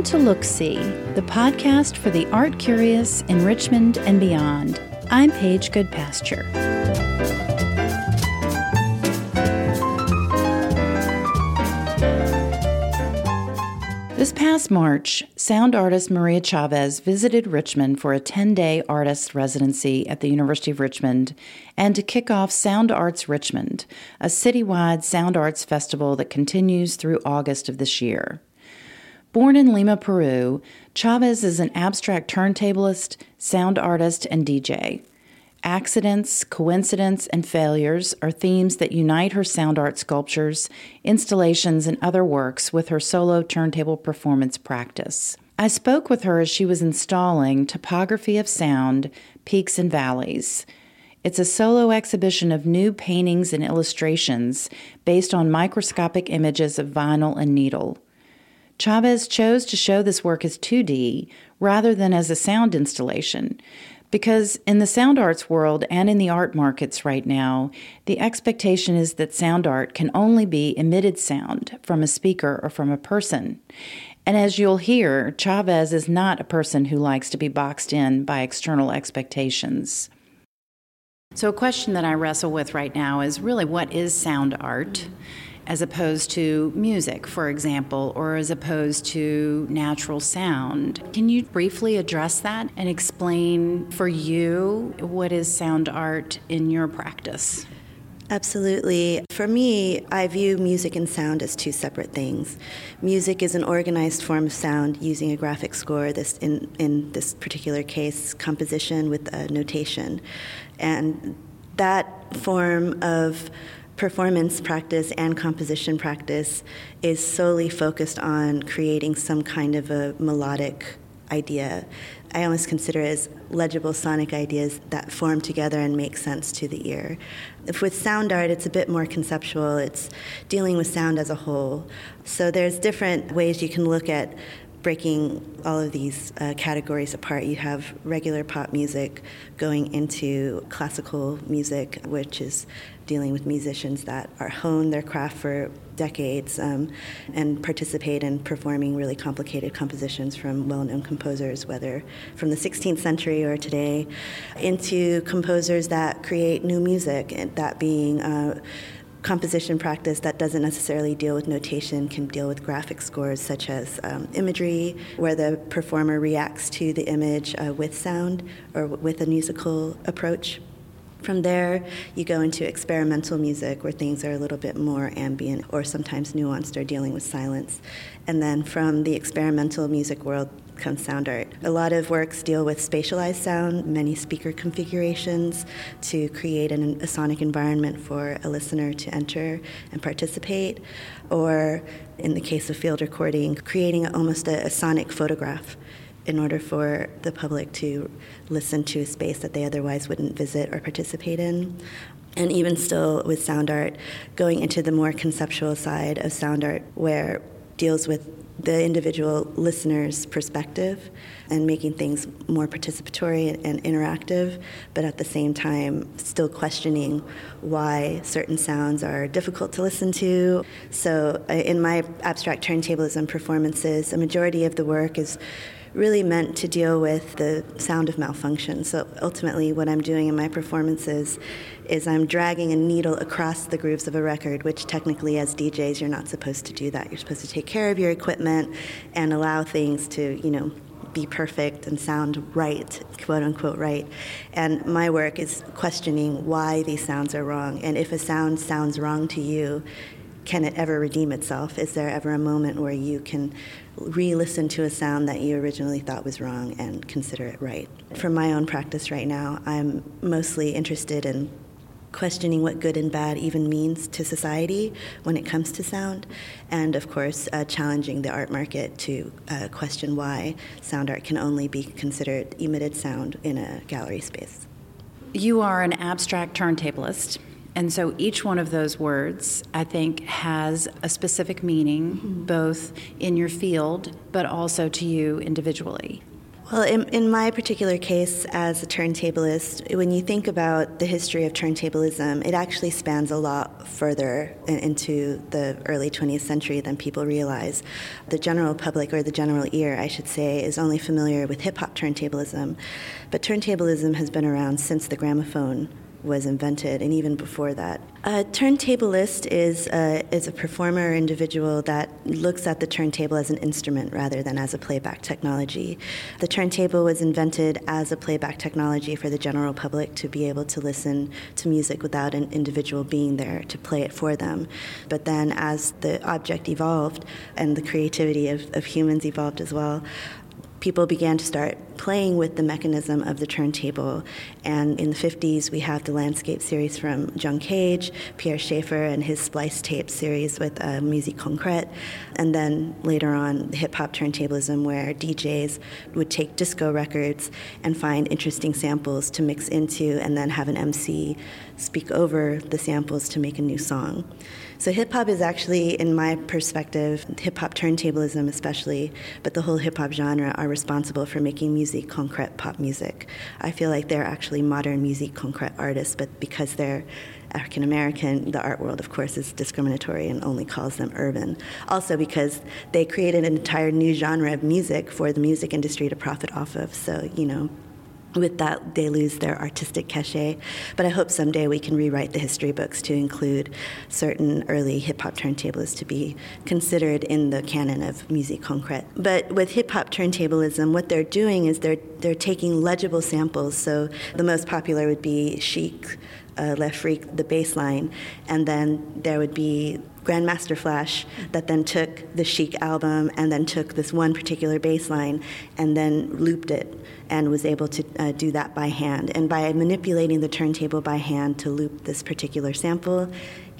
Welcome to Look See, the podcast for the art curious in Richmond and beyond. I'm Paige Goodpasture. This past March, sound artist Maria Chavez visited Richmond for a 10 day artist residency at the University of Richmond and to kick off Sound Arts Richmond, a citywide sound arts festival that continues through August of this year. Born in Lima, Peru, Chavez is an abstract turntablist, sound artist, and DJ. Accidents, coincidence, and failures are themes that unite her sound art sculptures, installations, and other works with her solo turntable performance practice. I spoke with her as she was installing Topography of Sound Peaks and Valleys. It's a solo exhibition of new paintings and illustrations based on microscopic images of vinyl and needle. Chavez chose to show this work as 2D rather than as a sound installation because in the sound arts world and in the art markets right now, the expectation is that sound art can only be emitted sound from a speaker or from a person. And as you'll hear, Chavez is not a person who likes to be boxed in by external expectations. So, a question that I wrestle with right now is really what is sound art? As opposed to music, for example, or as opposed to natural sound. Can you briefly address that and explain for you what is sound art in your practice? Absolutely. For me, I view music and sound as two separate things. Music is an organized form of sound using a graphic score, this in, in this particular case, composition with a notation. And that form of performance practice and composition practice is solely focused on creating some kind of a melodic idea. I almost consider as legible sonic ideas that form together and make sense to the ear. If with sound art, it's a bit more conceptual. It's dealing with sound as a whole. So there's different ways you can look at breaking all of these uh, categories apart. You have regular pop music going into classical music, which is dealing with musicians that are honed their craft for decades um, and participate in performing really complicated compositions from well-known composers, whether from the 16th century or today, into composers that create new music, that being uh, composition practice that doesn't necessarily deal with notation can deal with graphic scores such as um, imagery, where the performer reacts to the image uh, with sound or with a musical approach. From there, you go into experimental music where things are a little bit more ambient or sometimes nuanced or dealing with silence. And then from the experimental music world, comes sound art. A lot of works deal with spatialized sound, many speaker configurations to create an, a sonic environment for a listener to enter and participate, or in the case of field recording, creating almost a, a sonic photograph in order for the public to listen to a space that they otherwise wouldn't visit or participate in. And even still with sound art, going into the more conceptual side of sound art, where deals with the individual listener's perspective and making things more participatory and interactive, but at the same time, still questioning why certain sounds are difficult to listen to. So, uh, in my abstract turntablism performances, a majority of the work is really meant to deal with the sound of malfunction. So ultimately, what I'm doing in my performances is I'm dragging a needle across the grooves of a record, which technically, as DJs, you're not supposed to do that. You're supposed to take care of your equipment and allow things to, you know, be perfect and sound right, quote unquote right. And my work is questioning why these sounds are wrong. And if a sound sounds wrong to you, can it ever redeem itself? Is there ever a moment where you can re listen to a sound that you originally thought was wrong and consider it right? From my own practice right now, I'm mostly interested in questioning what good and bad even means to society when it comes to sound, and of course, uh, challenging the art market to uh, question why sound art can only be considered emitted sound in a gallery space. You are an abstract turntablist. And so each one of those words, I think, has a specific meaning, mm-hmm. both in your field, but also to you individually. Well, in, in, my particular case as a turntablist, when you think about the history of turntablism, it actually spans a lot further in, into the early 20th century than people realize. The general public, or the general ear, I should say, is only familiar with hip hop turntablism, but turntablism has been around since the gramophone was invented, and even before that. A turntablist is a, is a performer or individual that looks at the turntable as an instrument rather than as a playback technology. The turntable was invented as a playback technology for the general public to be able to listen to music without an individual being there to play it for them. But then, as the object evolved and the creativity of, of humans evolved as well, people began to start playing with the mechanism of the turntable. And in the 50s, we have the landscape series from John Cage, Pierre Schaeffer, and his splice tape series with uh, Musique Concrète. And then later on, hip hop turntablism, where DJs would take disco records and find interesting samples to mix into, and then have an MC speak over the samples to make a new song. So hip hop is actually, in my perspective, hip hop turntablism especially, but the whole hip hop genre are responsible for making musique concrète pop music. I feel like they're actually modern musique concrète artists, but because they're African American, the art world, of course, is discriminatory and only calls them urban. Also, because they created an entire new genre of music for the music industry to profit off of. So, you know, with that, they lose their artistic cachet. But I hope someday we can rewrite the history books to include certain early hip hop turntablists to be considered in the canon of musique concrète. But with hip hop turntablism, what they're doing is they're they're taking legible samples. So the most popular would be Chic, uh, the bass line, and then there would be Grandmaster Flash that then took the Chic album and then took this one particular bass line and then looped it and was able to uh, do that by hand. And by manipulating the turntable by hand to loop this particular sample,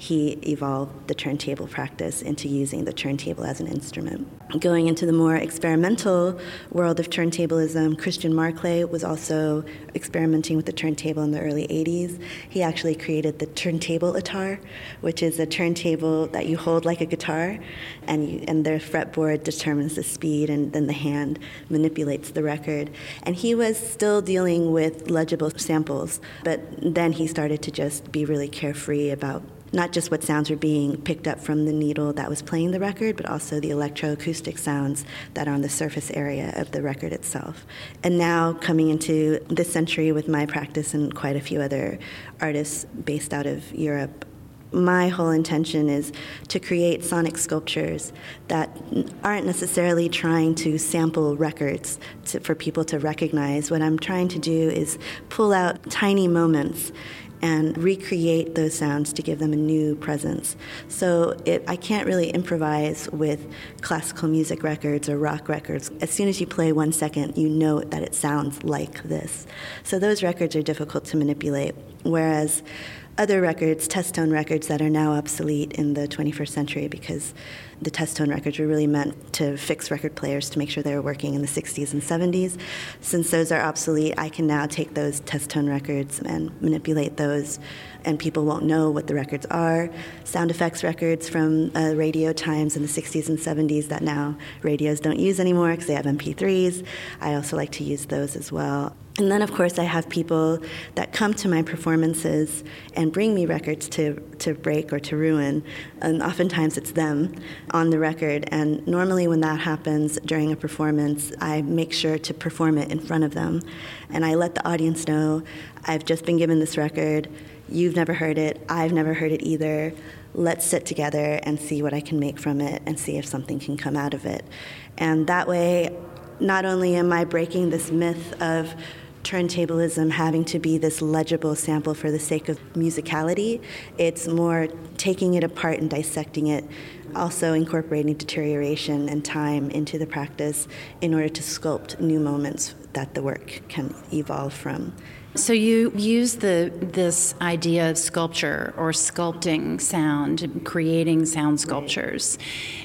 he evolved the turntable practice into using the turntable as an instrument. Going into the more experimental world of turntablism, Christian Marclay was also experimenting with the turntable in the early 80s. He actually created the turntable guitar, which is a turntable that you hold like a guitar, and, you, and the fretboard determines the speed, and then the hand manipulates the record. And he was still dealing with legible samples, but then he started to just be really carefree about not just what sounds were being picked up from the needle that was playing the record, but also the electroacoustic sounds that are on the surface area of the record itself. And now, coming into this century with my practice and quite a few other artists based out of Europe, my whole intention is to create sonic sculptures that aren't necessarily trying to sample records to, for people to recognize. What I'm trying to do is pull out tiny moments and recreate those sounds to give them a new presence. So it, I can't really improvise with classical music records or rock records. As soon as you play one second, you know that it sounds like this. So those records are difficult to manipulate. Whereas other records, test tone records that are now obsolete in the 21st century because the test tone records were really meant to fix record players to make sure they were working in the 60s and 70s. Since those are obsolete, I can now take those test tone records and manipulate those, and people won't know what the records are. Sound effects records from uh, radio times in the 60s and 70s that now radios don't use anymore because they have MP3s. I also like to use those as well. And then, of course, I have people that come to my performances and bring me records to, to break or to ruin. And oftentimes it's them on the record. And normally, when that happens during a performance, I make sure to perform it in front of them. And I let the audience know I've just been given this record. You've never heard it. I've never heard it either. Let's sit together and see what I can make from it and see if something can come out of it. And that way, not only am I breaking this myth of turntablism having to be this legible sample for the sake of musicality. It's more taking it apart and dissecting it, also incorporating deterioration and time into the practice in order to sculpt new moments that the work can evolve from. So you use the this idea of sculpture or sculpting sound, creating sound sculptures.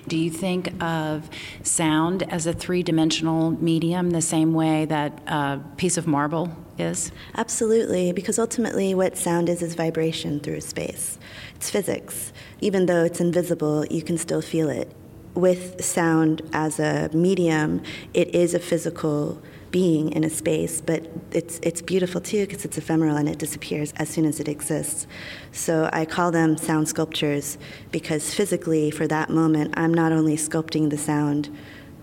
Do you think of sound as a three-dimensional medium the same way that a piece of marble is? Absolutely, because ultimately what sound is is vibration through space. It's physics. Even though it's invisible, you can still feel it. With sound as a medium, it is a physical being in a space, but it's it's beautiful too because it's ephemeral and it disappears as soon as it exists. So I call them sound sculptures because physically, for that moment, I'm not only sculpting the sound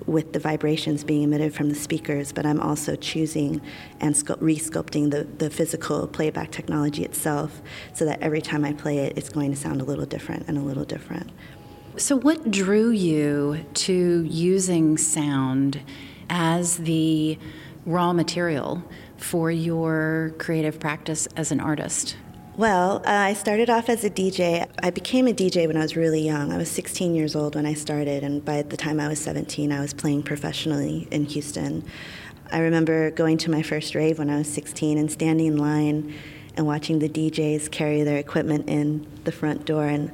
with the vibrations being emitted from the speakers, but I'm also choosing and sculpt, resculpting the, the physical playback technology itself so that every time I play it, it's going to sound a little different and a little different. So, what drew you to using sound as the raw material for your creative practice as an artist? Well, uh, I started off as a DJ. I became a DJ when I was really young. I was 16 years old when I started, and by the time I was 17, I was playing professionally in Houston. I remember going to my first rave when I was 16 and standing in line and watching the DJs carry their equipment in the front door and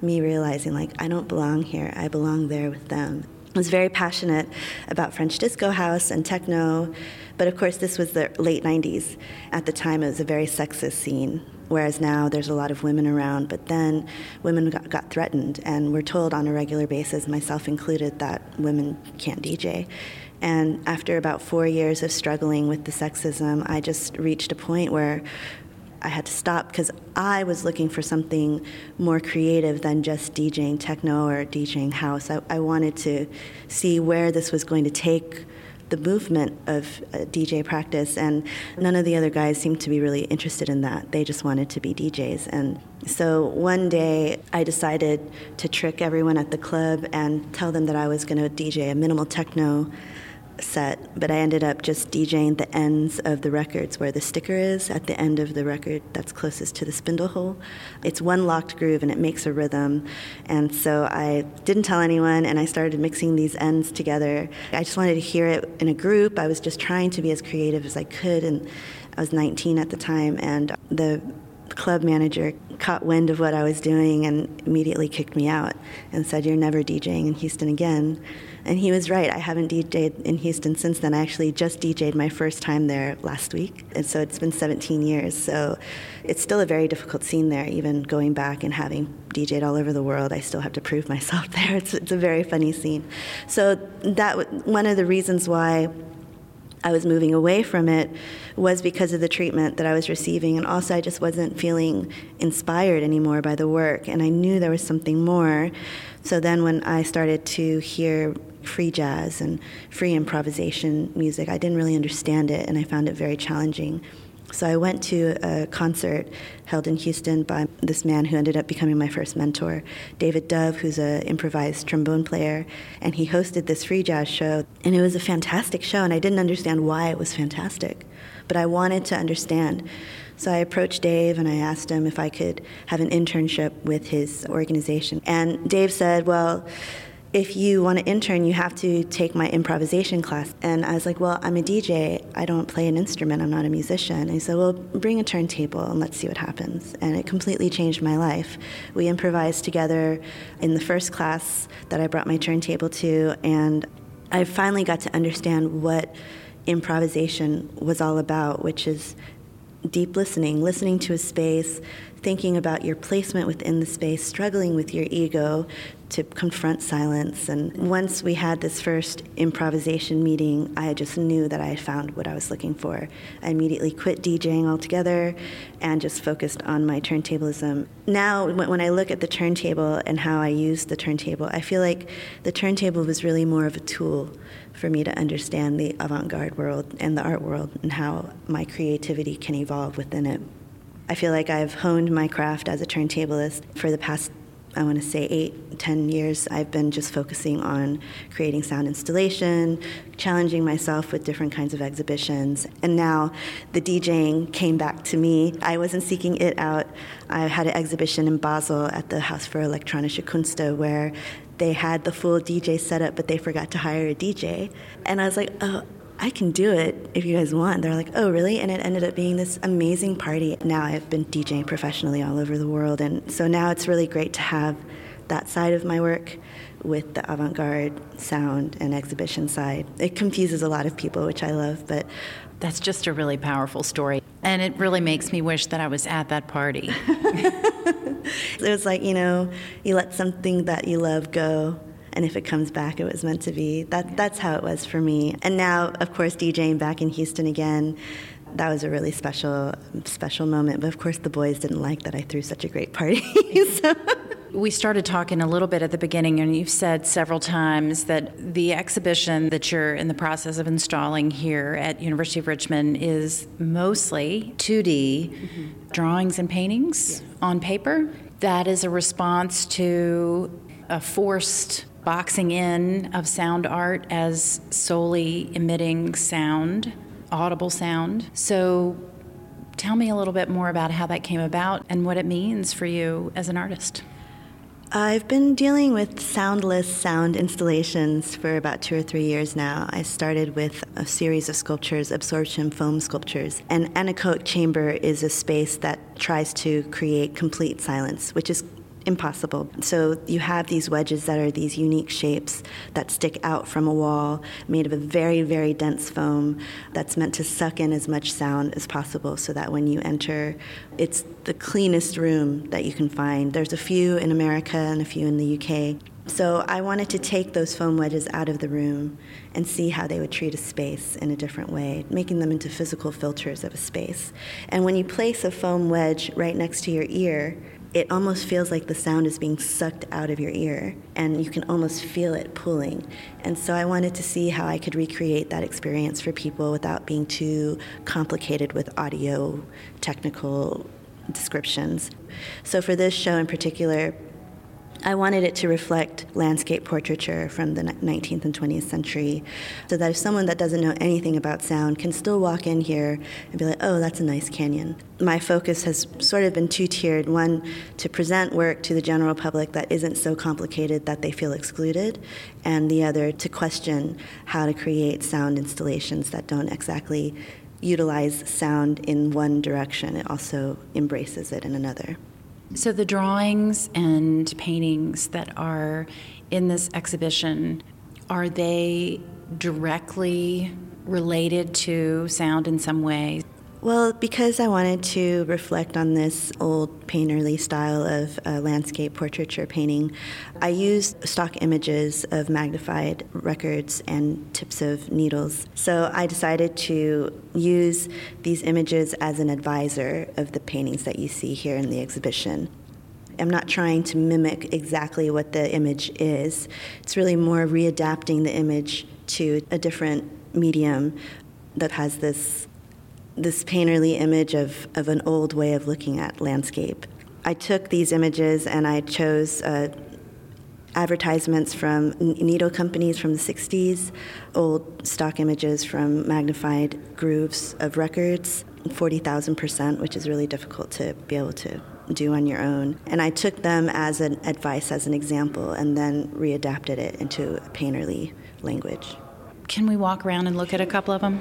me realizing like I don't belong here. I belong there with them. Was very passionate about French disco house and techno, but of course this was the late 90s. At the time it was a very sexist scene, whereas now there's a lot of women around, but then women got, got threatened and we're told on a regular basis, myself included, that women can't DJ. And after about four years of struggling with the sexism, I just reached a point where I had to stop because I was looking for something more creative than just DJing techno or DJing house. I, I wanted to see where this was going to take the movement of uh, DJ practice, and none of the other guys seemed to be really interested in that. They just wanted to be DJs. And so one day I decided to trick everyone at the club and tell them that I was going to DJ a minimal techno set, but I ended up just DJing the ends of the records where the sticker is at the end of the record that's closest to the spindle hole. It's one locked groove and it makes a rhythm. And so I didn't tell anyone and I started mixing these ends together. I just wanted to hear it in a group. I was just trying to be as creative as I could and I was 19 at the time and the club manager caught wind of what I was doing and immediately kicked me out and said, You're never DJing in Houston again. And he was right. I haven't DJed in Houston since then. I actually just DJed my first time there last week. And so it's been 17 years. So it's still a very difficult scene there, even going back and having DJed all over the world. I still have to prove myself there. It's, it's a very funny scene. So that one of the reasons why I was moving away from it was because of the treatment that I was receiving. And also, I just wasn't feeling inspired anymore by the work. And I knew there was something more. So then, when I started to hear free jazz and free improvisation music, I didn't really understand it, and I found it very challenging. So I went to a concert held in Houston by this man who ended up becoming my first mentor, David Dove, who's an improvised trombone player, and he hosted this free jazz show. And it was a fantastic show, and I didn't understand why it was fantastic, but I wanted to understand. So I approached Dave and I asked him if I could have an internship with his organization. And Dave said, Well, if you want to intern, you have to take my improvisation class. And I was like, well, I'm a DJ. I don't play an instrument. I'm not a musician. And he said, well, bring a turntable and let's see what happens. And it completely changed my life. We improvised together in the first class that I brought my turntable to, and I finally got to understand what improvisation was all about, which is deep listening, listening to a space, thinking about your placement within the space, struggling with your ego to confront silence. And once we had this first improvisation meeting, I just knew that I had found what I was looking for. I immediately quit DJing altogether and just focused on my turntablism. Now, when I look at the turntable and how I use the turntable, I feel like the turntable was really more of a tool for me to understand the avant garde world and the art world and how my creativity can evolve within it. I feel like I've honed my craft as a turntablist for the past I want to say eight, ten years, I've been just focusing on creating sound installation, challenging myself with different kinds of exhibitions. And now the DJing came back to me. I wasn't seeking it out. I had an exhibition in Basel at the House for Elektronische Künste where they had the full DJ setup, but they forgot to hire a DJ. And I was like, oh, I can do it if you guys want. They're like, oh, really? And it ended up being this amazing party. Now I've been DJing professionally all over the world. And so now it's really great to have that side of my work with the avant garde sound and exhibition side. It confuses a lot of people, which I love, but. That's just a really powerful story. And it really makes me wish that I was at that party. it was like, you know, you let something that you love go and if it comes back, it was meant to be. That, that's how it was for me. And now, of course, DJing back in Houston again, that was a really special, special moment. But of course, the boys didn't like that I threw such a great party. so. We started talking a little bit at the beginning, and you've said several times that the exhibition that you're in the process of installing here at University of Richmond is mostly 2D mm-hmm. drawings and paintings yes. on paper. That is a response to a forced boxing in of sound art as solely emitting sound, audible sound. So tell me a little bit more about how that came about and what it means for you as an artist. I've been dealing with soundless sound installations for about two or three years now. I started with a series of sculptures, absorption foam sculptures. An anechoic chamber is a space that tries to create complete silence, which is impossible. So you have these wedges that are these unique shapes that stick out from a wall made of a very, very dense foam that's meant to suck in as much sound as possible so that when you enter, it's the cleanest room that you can find. There's a few in America and a few in the UK. So I wanted to take those foam wedges out of the room and see how they would treat a space in a different way, making them into physical filters of a space. And when you place a foam wedge right next to your ear, it almost feels like the sound is being sucked out of your ear and you can almost feel it pulling. And so I wanted to see how I could recreate that experience for people without being too complicated with audio technical descriptions. So for this show in particular, I wanted it to reflect landscape portraiture from the 19th and 20th century so that if someone that doesn't know anything about sound can still walk in here and be like, oh, that's a nice canyon. My focus has sort of been two tiered one, to present work to the general public that isn't so complicated that they feel excluded, and the other, to question how to create sound installations that don't exactly utilize sound in one direction, it also embraces it in another. So, the drawings and paintings that are in this exhibition, are they directly related to sound in some way? Well, because I wanted to reflect on this old painterly style of uh, landscape portraiture painting, I used stock images of magnified records and tips of needles. So I decided to use these images as an advisor of the paintings that you see here in the exhibition. I'm not trying to mimic exactly what the image is. It's really more readapting the image to a different medium that has this this painterly image of, of an old way of looking at landscape. I took these images and I chose uh, advertisements from needle companies from the 60s, old stock images from magnified grooves of records, 40,000%, which is really difficult to be able to do on your own. And I took them as an advice, as an example, and then readapted it into painterly language. Can we walk around and look at a couple of them?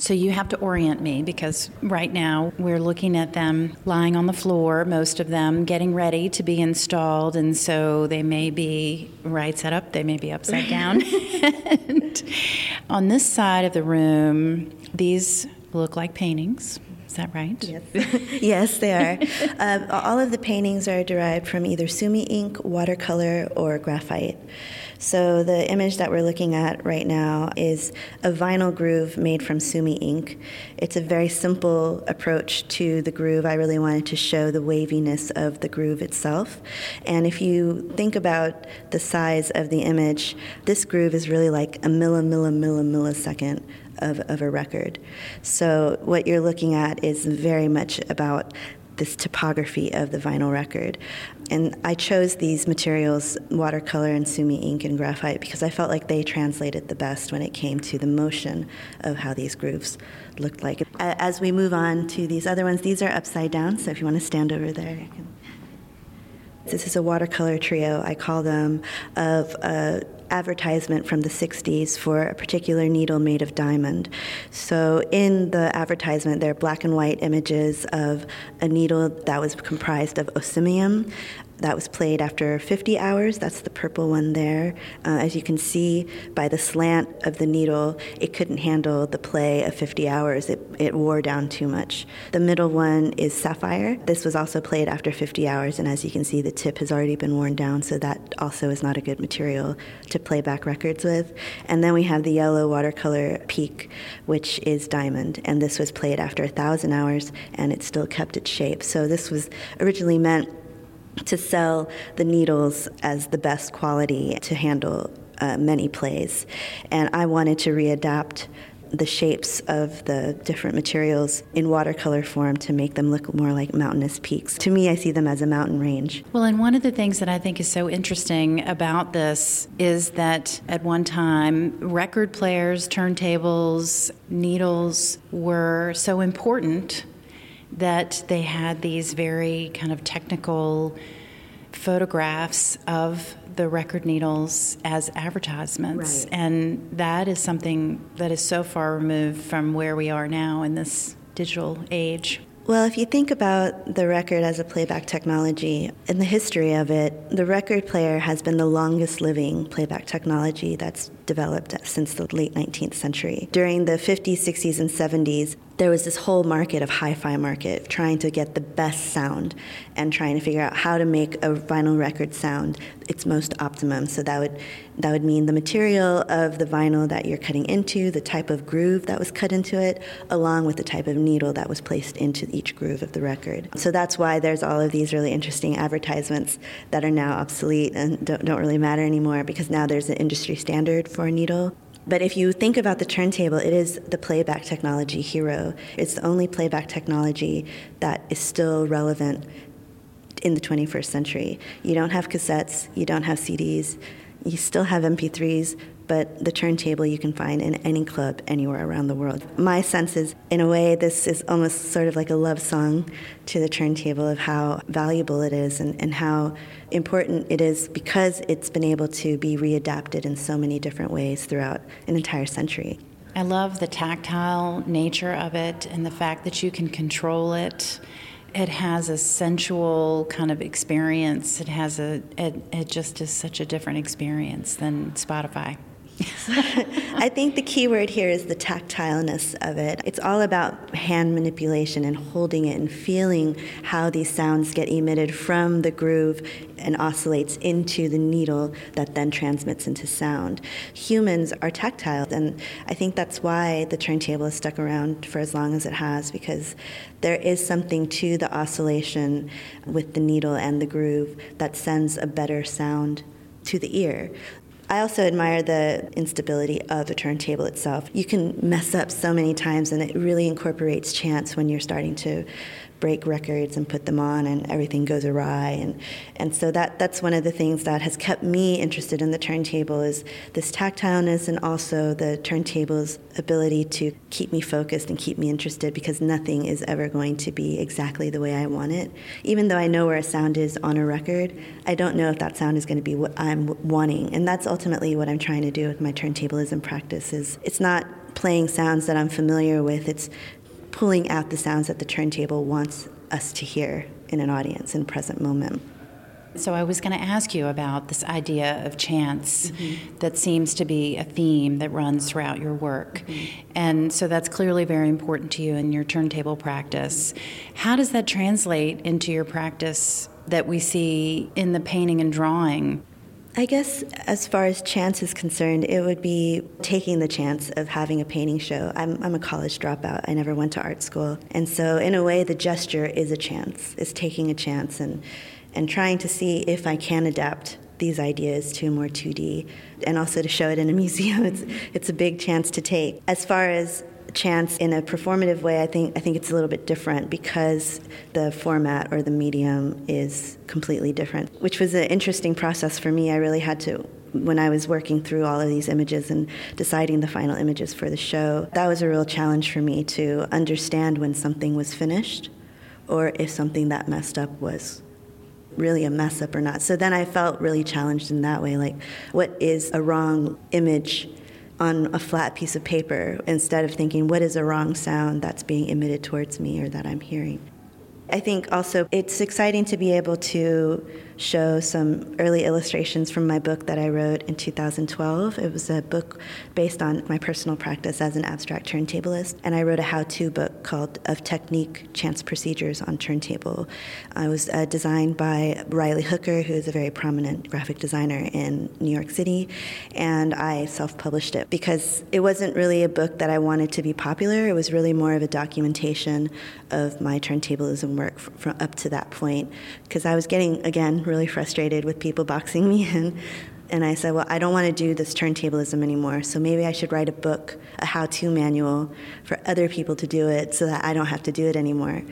So you have to orient me because right now we're looking at them lying on the floor, most of them getting ready to be installed, and so they may be right set up, they may be upside down. on this side of the room, these look like paintings. Is that right? Yes, yes they are. uh, all of the paintings are derived from either sumi ink, watercolor, or graphite. So the image that we're looking at right now is a vinyl groove made from sumi ink. It's a very simple approach to the groove. I really wanted to show the waviness of the groove itself. And if you think about the size of the image, this groove is really like a milli, milli, milli, millisecond of, of a record. So what you're looking at is very much about this topography of the vinyl record. And I chose these materials, watercolor and sumi ink and graphite, because I felt like they translated the best when it came to the motion of how these grooves looked like. As we move on to these other ones, these are upside down, so if you want to stand over there. This is a watercolor trio, I call them, of a advertisement from the 60s for a particular needle made of diamond. So in the advertisement, there are black and white images of a needle that was comprised of osmium, that was played after 50 hours. That's the purple one there. Uh, as you can see by the slant of the needle, it couldn't handle the play of 50 hours. It, it wore down too much. The middle one is sapphire. This was also played after 50 hours, and as you can see, the tip has already been worn down, so that also is not a good material to play back records with. And then we have the yellow watercolor peak, which is diamond, and this was played after 1,000 hours, and it still kept its shape. So this was originally meant to sell the needles as the best quality to handle uh, many plays. And I wanted to readapt the shapes of the different materials in watercolor form to make them look more like mountainous peaks. To me, I see them as a mountain range. Well, and one of the things that I think is so interesting about this is that at one time, record players, turntables, needles were so important that they had these very kind of technical photographs of the record needles as advertisements. Right. And that is something that is so far removed from where we are now in this digital age. Well, if you think about the record as a playback technology, in the history of it, the record player has been the longest living playback technology that's developed since the late 19th century. During the 50s, 60s, and 70s, there was this whole market of hi-fi market trying to get the best sound and trying to figure out how to make a vinyl record sound its most optimum. So that would that would mean the material of the vinyl that you're cutting into, the type of groove that was cut into it, along with the type of needle that was placed into each groove of the record. So that's why there's all of these really interesting advertisements that are now obsolete and don't, don't really matter anymore because now there's an industry standard for a needle. But if you think about the turntable, it is the playback technology hero. It's the only playback technology that is still relevant in the 21st century. You don't have cassettes, you don't have CDs, you still have MP3s, but the turntable you can find in any club anywhere around the world. My sense is, in a way, this is almost sort of like a love song to the turntable of how valuable it is and, and how important it is because it's been able to be readapted in so many different ways throughout an entire century. I love the tactile nature of it and the fact that you can control it. It has a sensual kind of experience. It has a it, it just is such a different experience than Spotify. I think the key word here is the tactileness of it. It's all about hand manipulation and holding it and feeling how these sounds get emitted from the groove and oscillates into the needle that then transmits into sound. Humans are tactile, and I think that's why the turntable has stuck around for as long as it has because there is something to the oscillation with the needle and the groove that sends a better sound to the ear. I also admire the instability of the turntable itself. You can mess up so many times, and it really incorporates chance when you're starting to break records and put them on and everything goes awry. And and so that that's one of the things that has kept me interested in the turntable is this tactileness and also the turntable's ability to keep me focused and keep me interested because nothing is ever going to be exactly the way I want it. Even though I know where a sound is on a record I don't know if that sound is going to be what I'm wanting. And that's ultimately what I'm trying to do with my turntablism practice is it's not playing sounds that I'm familiar with. It's pulling out the sounds that the turntable wants us to hear in an audience in present moment. So I was going to ask you about this idea of chance mm-hmm. that seems to be a theme that runs throughout your work. Mm-hmm. And so that's clearly very important to you in your turntable practice. How does that translate into your practice that we see in the painting and drawing? I guess as far as chance is concerned, it would be taking the chance of having a painting show. I'm, I'm a college dropout. I never went to art school. And so, in a way, the gesture is a chance, is taking a chance and, and trying to see if I can adapt these ideas to more 2D and also to show it in a museum. It's, it's a big chance to take. As far as chance in a performative way, I think I think it's a little bit different because the format or the medium is completely different, which was an interesting process for me. I really had to when I was working through all of these images and deciding the final images for the show. That was a real challenge for me to understand when something was finished or if something that messed up was really a mess up or not. So then I felt really challenged in that way like what is a wrong image on a flat piece of paper instead of thinking, what is a wrong sound that's being emitted towards me or that I'm hearing? I think also it's exciting to be able to show some early illustrations from my book that I wrote in 2012. It was a book based on my personal practice as an abstract turntablist, and I wrote a how to book called Of Technique Chance Procedures on Turntable. I was uh, designed by Riley Hooker, who is a very prominent graphic designer in New York City, and I self published it because it wasn't really a book that I wanted to be popular. It was really more of a documentation of my turntablism work from up to that point because I was getting, again, really frustrated with people boxing me in. And I said, well, I don't want to do this turntablism anymore, so maybe I should write a book, a how to manual for other people to do it so that I don't have to do it anymore.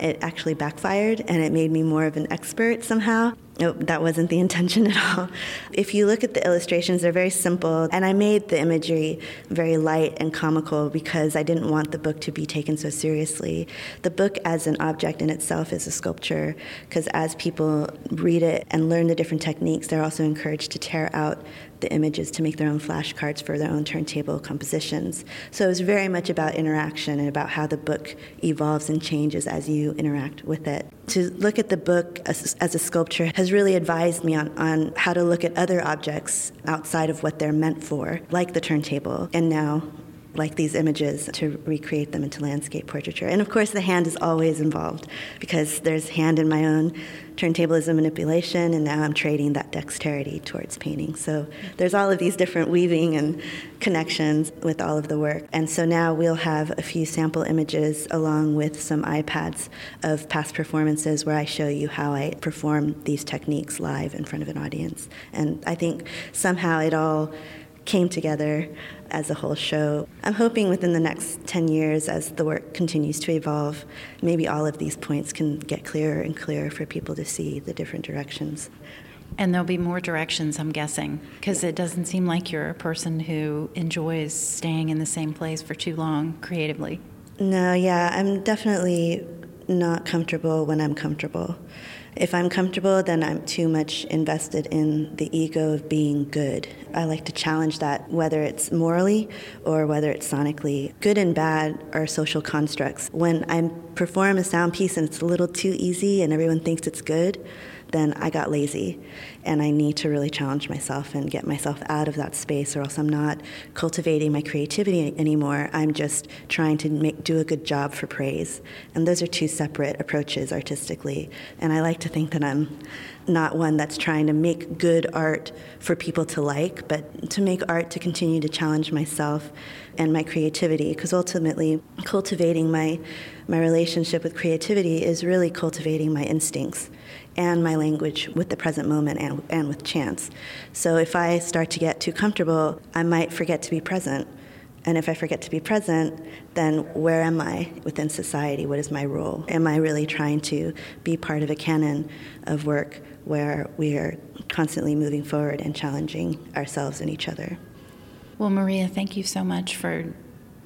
It actually backfired and it made me more of an expert somehow. Nope, that wasn't the intention at all. If you look at the illustrations, they're very simple, and I made the imagery very light and comical because I didn't want the book to be taken so seriously. The book, as an object in itself, is a sculpture because as people read it and learn the different techniques, they're also encouraged to tear out the images to make their own flashcards for their own turntable compositions. So it was very much about interaction and about how the book evolves and changes as you interact with it. To look at the book as, as a sculpture has really advised me on, on how to look at other objects outside of what they're meant for, like the turntable, and now like these images to recreate them into landscape portraiture. And of course, the hand is always involved because there's hand in my own turntablism manipulation, and now I'm trading that dexterity towards painting. So there's all of these different weaving and connections with all of the work. And so now we'll have a few sample images along with some iPads of past performances where I show you how I perform these techniques live in front of an audience. And I think somehow it all came together as a whole show. I'm hoping within the next 10 years, as the work continues to evolve, maybe all of these points can get clearer and clearer for people to see the different directions. And there'll be more directions, I'm guessing, because it doesn't seem like you're a person who enjoys staying in the same place for too long creatively. No, yeah, I'm definitely not comfortable when I'm comfortable. If I'm comfortable, then I'm too much invested in the ego of being good. I like to challenge that, whether it's morally or whether it's sonically. Good and bad are social constructs. When I perform a sound piece and it's a little too easy and everyone thinks it's good, then I got lazy. And I need to really challenge myself and get myself out of that space, or else I'm not cultivating my creativity anymore. I'm just trying to make, do a good job for praise. And those are two separate approaches artistically. And I like to think that I'm not one that's trying to make good art for people to like, but to make art to continue to challenge myself and my creativity. Because ultimately, cultivating my, my relationship with creativity is really cultivating my instincts and my language with the present moment and, and with chance. So if I start to get too comfortable, I might forget to be present. And if I forget to be present, then where am I within society? What is my role? Am I really trying to be part of a canon of work where we are constantly moving forward and challenging ourselves and each other? Well, Maria, thank you so much for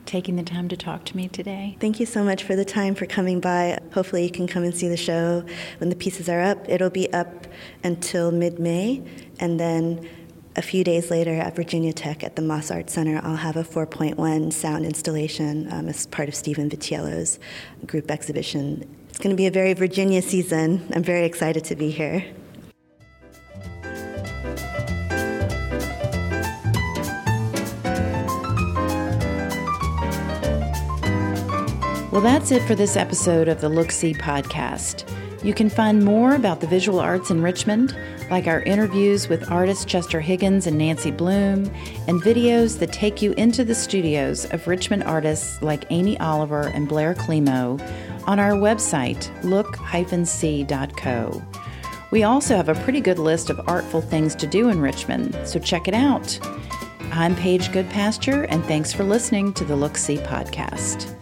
taking the time to talk to me today. Thank you so much for the time for coming by. Hopefully, you can come and see the show when the pieces are up. It'll be up until mid May, and then a few days later at Virginia Tech at the Moss Art Center, I'll have a 4.1 sound installation um, as part of Stephen Vitiello's group exhibition. It's going to be a very Virginia season. I'm very excited to be here. Well, that's it for this episode of the Look See podcast. You can find more about the visual arts in Richmond, like our interviews with artists Chester Higgins and Nancy Bloom, and videos that take you into the studios of Richmond artists like Amy Oliver and Blair Klimo on our website, look-c.co. We also have a pretty good list of artful things to do in Richmond, so check it out. I'm Paige Goodpasture, and thanks for listening to the Look See podcast.